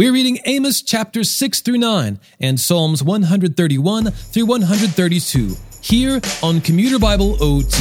We're reading Amos chapters 6 through 9 and Psalms 131 through 132 here on Commuter Bible OT.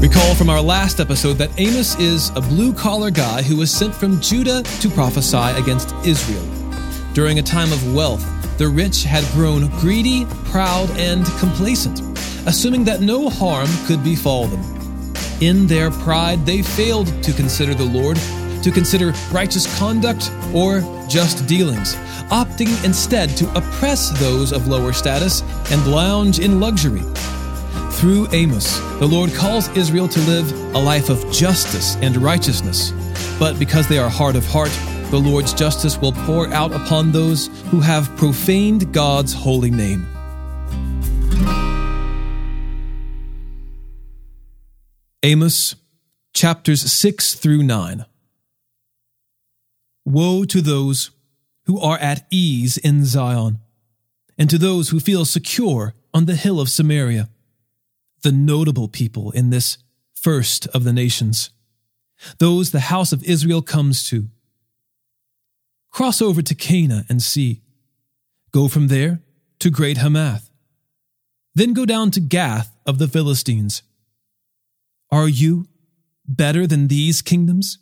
Recall from our last episode that Amos is a blue collar guy who was sent from Judah to prophesy against Israel. During a time of wealth, the rich had grown greedy, proud, and complacent assuming that no harm could befall them. In their pride, they failed to consider the Lord, to consider righteous conduct or just dealings, opting instead to oppress those of lower status and lounge in luxury. Through Amos, the Lord calls Israel to live a life of justice and righteousness. But because they are hard of heart, the Lord's justice will pour out upon those who have profaned God's holy name. Amos chapters 6 through 9. Woe to those who are at ease in Zion, and to those who feel secure on the hill of Samaria, the notable people in this first of the nations, those the house of Israel comes to. Cross over to Calneh and see. Go from there to Great Hamath. Then go down to Gath of the Philistines are you better than these kingdoms?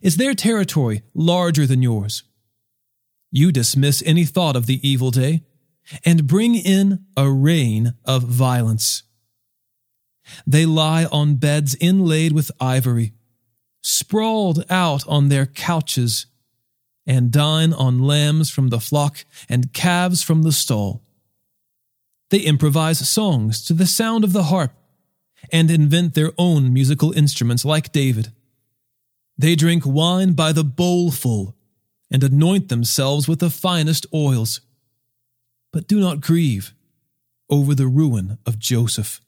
Is their territory larger than yours? You dismiss any thought of the evil day and bring in a reign of violence. They lie on beds inlaid with ivory, sprawled out on their couches, and dine on lambs from the flock and calves from the stall. They improvise songs to the sound of the harp and invent their own musical instruments like David. They drink wine by the bowlful and anoint themselves with the finest oils. But do not grieve over the ruin of Joseph.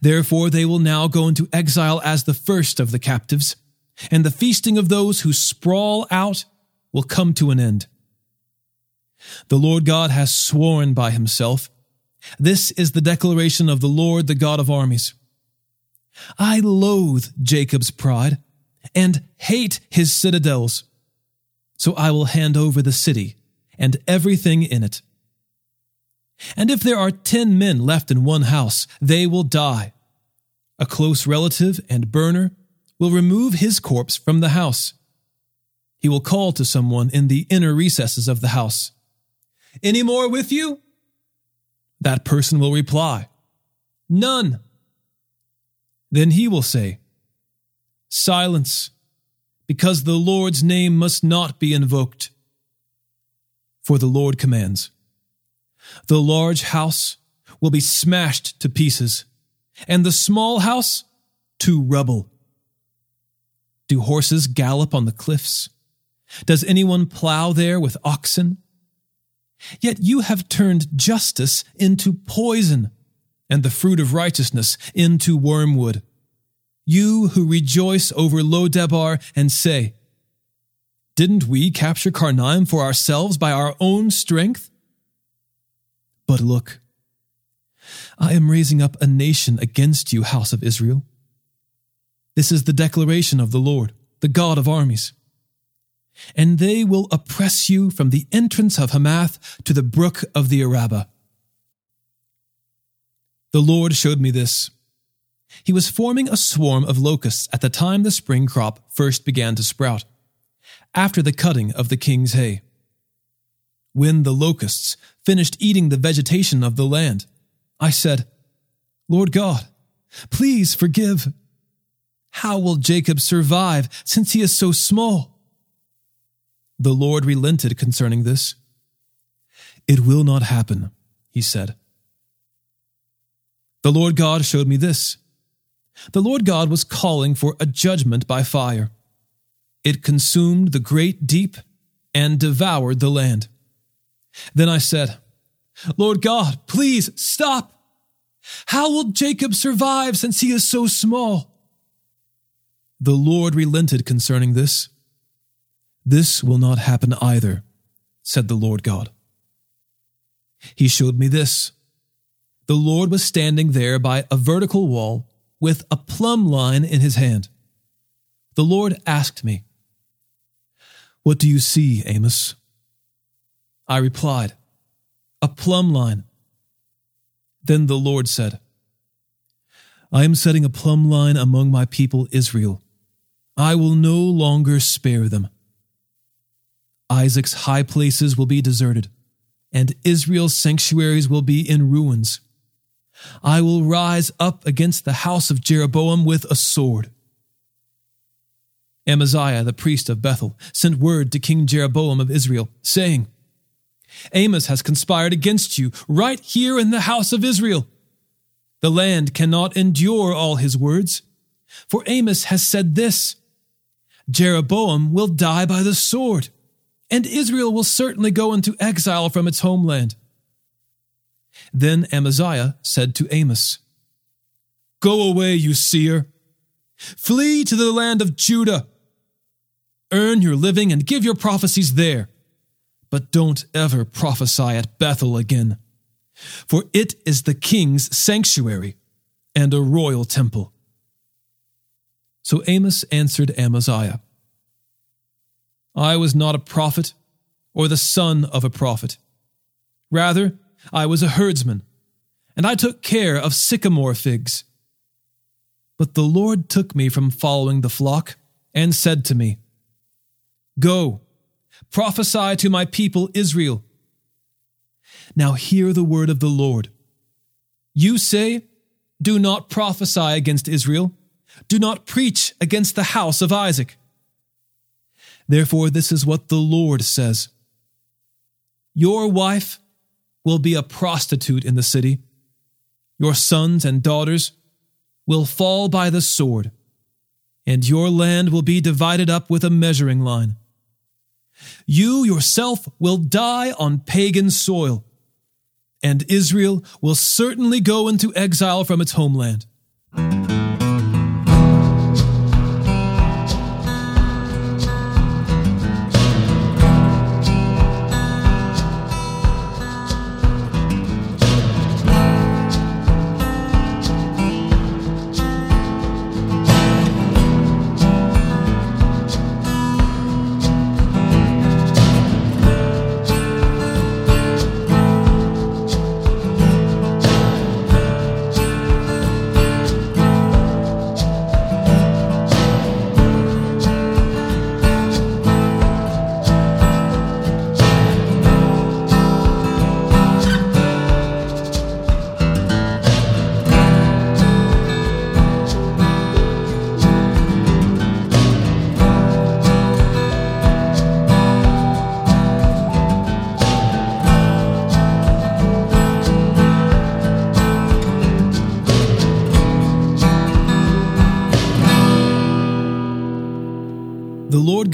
Therefore, they will now go into exile as the first of the captives, and the feasting of those who sprawl out will come to an end. The Lord God has sworn by himself this is the declaration of the Lord, the God of armies. I loathe Jacob's pride and hate his citadels. So I will hand over the city and everything in it. And if there are ten men left in one house, they will die. A close relative and burner will remove his corpse from the house. He will call to someone in the inner recesses of the house. Any more with you? That person will reply, None. Then he will say, Silence, because the Lord's name must not be invoked. For the Lord commands, The large house will be smashed to pieces, and the small house to rubble. Do horses gallop on the cliffs? Does anyone plow there with oxen? Yet you have turned justice into poison, and the fruit of righteousness into wormwood. You who rejoice over Lo-debar and say, Didn't we capture Karnaim for ourselves by our own strength? But look, I am raising up a nation against you, house of Israel. This is the declaration of the Lord, the God of armies and they will oppress you from the entrance of Hamath to the brook of the Arabah. The Lord showed me this. He was forming a swarm of locusts at the time the spring crop first began to sprout, after the cutting of the king's hay. When the locusts finished eating the vegetation of the land, I said, Lord God, please forgive. How will Jacob survive since he is so small? The Lord relented concerning this. It will not happen, he said. The Lord God showed me this. The Lord God was calling for a judgment by fire. It consumed the great deep and devoured the land. Then I said, Lord God, please stop. How will Jacob survive since he is so small? The Lord relented concerning this. This will not happen either, said the Lord God. He showed me this. the Lord was standing there by a vertical wall with a plumb line in his hand. The Lord asked me, What do you see, Amos? I replied, A plumb line. Then the Lord said, I am setting a plumb line among my people Israel. I will no longer spare them. Isaac's high places will be deserted, and Israel's sanctuaries will be in ruins. I will rise up against the house of Jeroboam with a sword. Amaziah, the priest of Bethel, sent word to King Jeroboam of Israel, saying, Amos has conspired against you right here in the house of Israel. The land cannot endure all his words, for Amos has said this Jeroboam will die by the sword, and Israel will certainly go into exile from its homeland. Then Amaziah said to Amos, Go away, you seer. Flee to the land of Judah. Earn your living and give your prophecies there. But don't ever prophesy at Bethel again, for it is the king's sanctuary and a royal temple. So Amos answered Amaziah I was not a prophet or the son of a prophet. Rather, I was a herdsman, and I took care of sycamore figs. But the Lord took me from following the flock and said to me, Go, prophesy to my people Israel. Now hear the word of the Lord. You say, Do not prophesy against Israel, do not preach against the house of Isaac. Therefore, this is what the Lord says Your wife will be a prostitute in the city. Your sons and daughters will fall by the sword, and your land will be divided up with a measuring line. You yourself will die on pagan soil, and Israel will certainly go into exile from its homeland.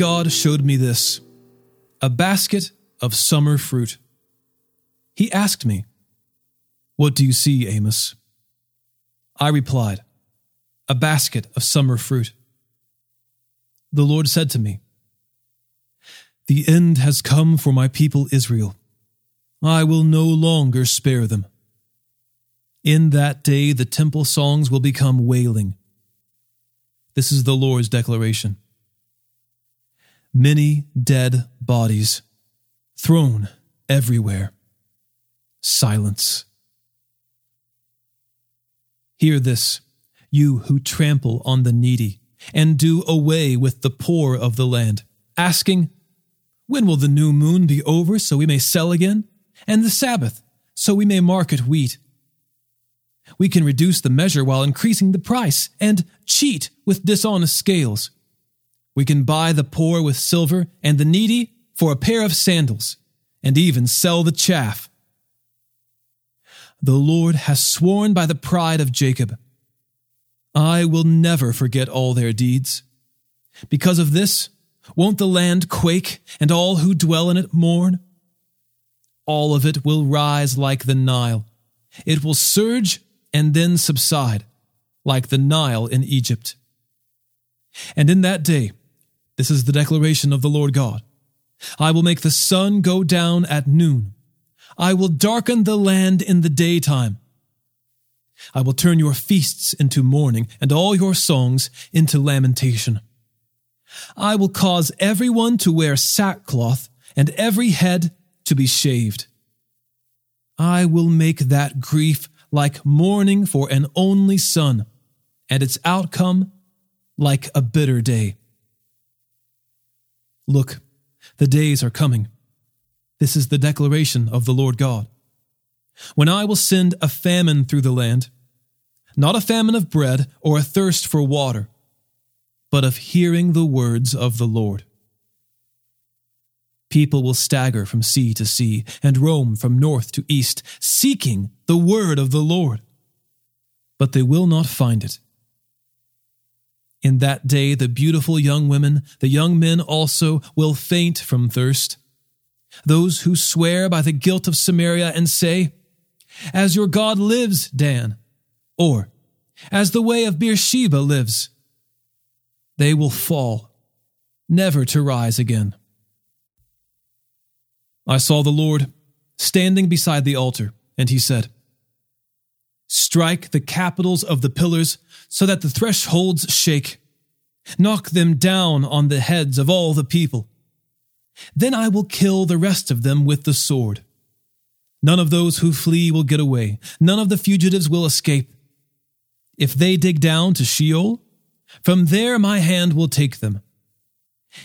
God showed me this a basket of summer fruit. He asked me, What do you see, Amos? I replied, A basket of summer fruit. The Lord said to me, The end has come for my people Israel. I will no longer spare them. In that day, the temple songs will become wailing. This is the Lord's declaration many dead bodies thrown everywhere. Silence. Hear this, you who trample on the needy and do away with the poor of the land, asking, When will the new moon be over so we may sell again? And the Sabbath so we may market wheat? We can reduce the measure while increasing the price and cheat with dishonest scales. We can buy the poor with silver and the needy for a pair of sandals, and even sell the chaff. The Lord has sworn by the pride of Jacob, I will never forget all their deeds. Because of this, won't the land quake and all who dwell in it mourn? All of it will rise like the Nile. It will surge and then subside, like the Nile in Egypt. And in that day, this is the declaration of the Lord God. I will make the sun go down at noon. I will darken the land in the daytime. I will turn your feasts into mourning, and all your songs into lamentation. I will cause everyone to wear sackcloth, and every head to be shaved. I will make that grief like mourning for an only son, and its outcome like a bitter day. Look, the days are coming. This is the declaration of the Lord God. When I will send a famine through the land, not a famine of bread or a thirst for water, but of hearing the words of the Lord. People will stagger from sea to sea and roam from north to east, seeking the word of the Lord, but they will not find it. In that day, the beautiful young women, the young men also, will faint from thirst. Those who swear by the guilt of Samaria and say, As your God lives, Dan, or As the way of Beersheba lives, they will fall, never to rise again. I saw the Lord standing beside the altar, and he said, Strike the capitals of the pillars so that the thresholds shake. Knock them down on the heads of all the people. Then I will kill the rest of them with the sword. None of those who flee will get away. None of the fugitives will escape. If they dig down to Sheol, from there my hand will take them.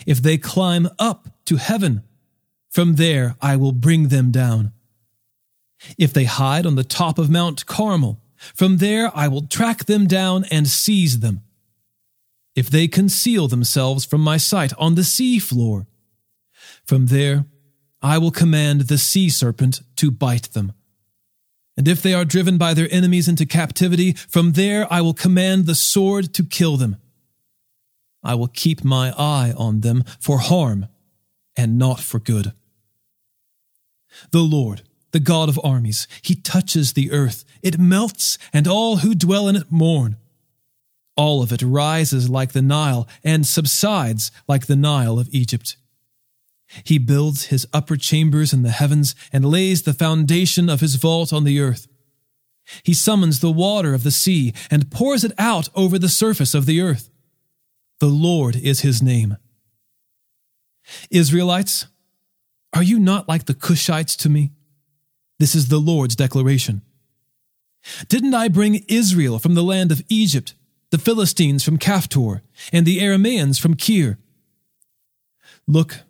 If they climb up to heaven, from there I will bring them down. If they hide on the top of Mount Carmel, from there I will track them down and seize them. If they conceal themselves from my sight on the sea floor, from there I will command the sea serpent to bite them. And if they are driven by their enemies into captivity, from there I will command the sword to kill them. I will keep my eye on them for harm and not for good. The Lord, the God of armies, he touches the earth. It melts, and all who dwell in it mourn. All of it rises like the Nile and subsides like the Nile of Egypt. He builds his upper chambers in the heavens and lays the foundation of his vault on the earth. He summons the water of the sea and pours it out over the surface of the earth. The Lord is his name. Israelites, are you not like the Cushites to me? This is the Lord's declaration. Didn't I bring Israel from the land of Egypt, the Philistines from Caphtor, and the Arameans from Kir? Look,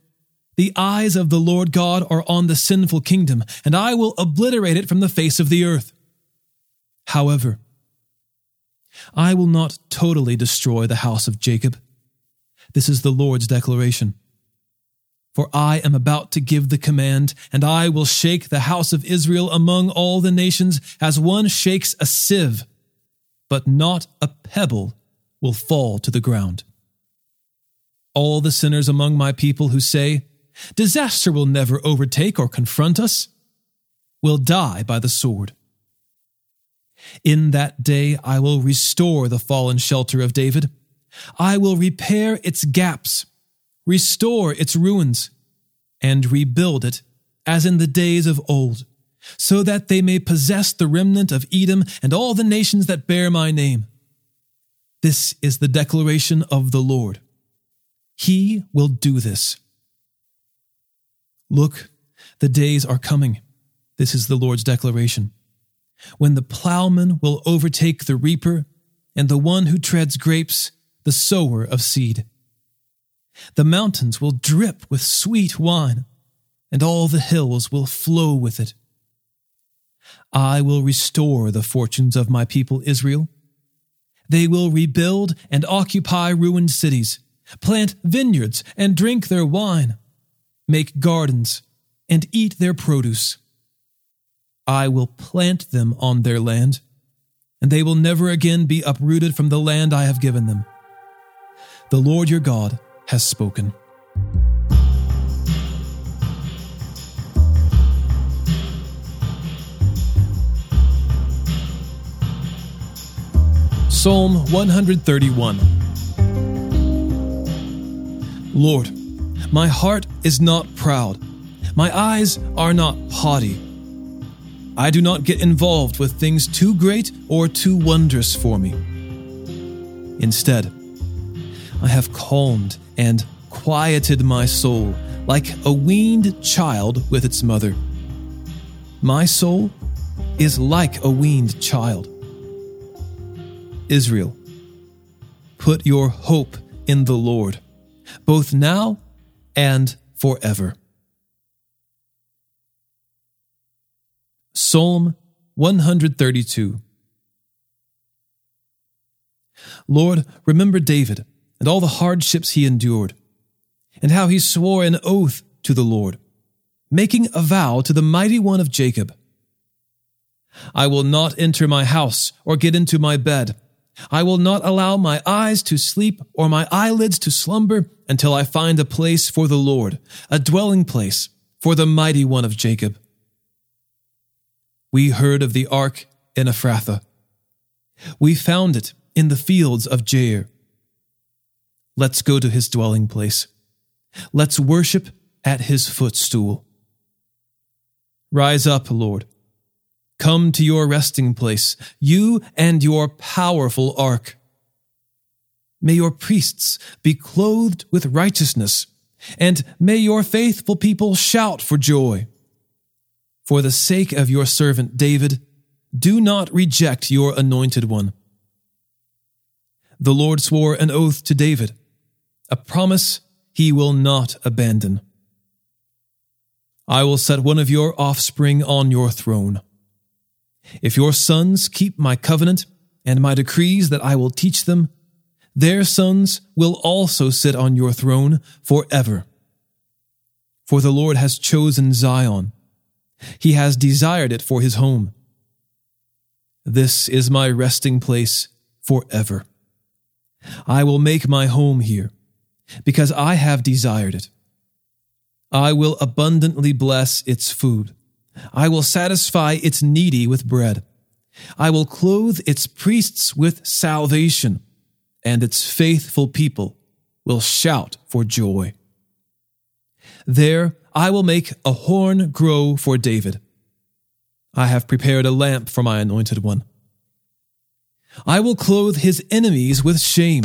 the eyes of the Lord God are on the sinful kingdom, and I will obliterate it from the face of the earth. However, I will not totally destroy the house of Jacob. This is the Lord's declaration. For I am about to give the command, and I will shake the house of Israel among all the nations as one shakes a sieve, but not a pebble will fall to the ground. All the sinners among my people who say, Disaster will never overtake or confront us, will die by the sword. In that day I will restore the fallen shelter of David. I will repair its gaps restore its ruins, and rebuild it as in the days of old, so that they may possess the remnant of Edom and all the nations that bear my name. This is the declaration of the Lord. He will do this. Look, the days are coming. This is the Lord's declaration. When the plowman will overtake the reaper, and the one who treads grapes, the sower of seed. The mountains will drip with sweet wine, and all the hills will flow with it. I will restore the fortunes of my people Israel. They will rebuild and occupy ruined cities, plant vineyards and drink their wine, make gardens and eat their produce. I will plant them on their land, and they will never again be uprooted from the land I have given them. The Lord your God has spoken. Psalm 131 Lord, my heart is not proud, my eyes are not haughty. I do not get involved with things too great or too wondrous for me. Instead, I have calmed and quieted my soul like a weaned child with its mother. My soul is like a weaned child. Israel, put your hope in the Lord, both now and forever. Psalm 132 Lord, remember David and all the hardships he endured, and how he swore an oath to the Lord, making a vow to the mighty one of Jacob. I will not enter my house or get into my bed. I will not allow my eyes to sleep or my eyelids to slumber until I find a place for the Lord, a dwelling place for the mighty one of Jacob. We heard of the ark in Ephrathah. We found it in the fields of Jaar. Let's go to his dwelling place. Let's worship at his footstool. Rise up, Lord. Come to your resting place, you and your powerful ark. May your priests be clothed with righteousness, and may your faithful people shout for joy. For the sake of your servant David, do not reject your anointed one. The Lord swore an oath to David, a promise he will not abandon. I will set one of your offspring on your throne. If your sons keep my covenant and my decrees that I will teach them, their sons will also sit on your throne forever. For the Lord has chosen Zion. He has desired it for his home. This is my resting place forever. I will make my home here, because I have desired it. I will abundantly bless its food. I will satisfy its needy with bread. I will clothe its priests with salvation, and its faithful people will shout for joy. There I will make a horn grow for David. I have prepared a lamp for my anointed one. I will clothe his enemies with shame,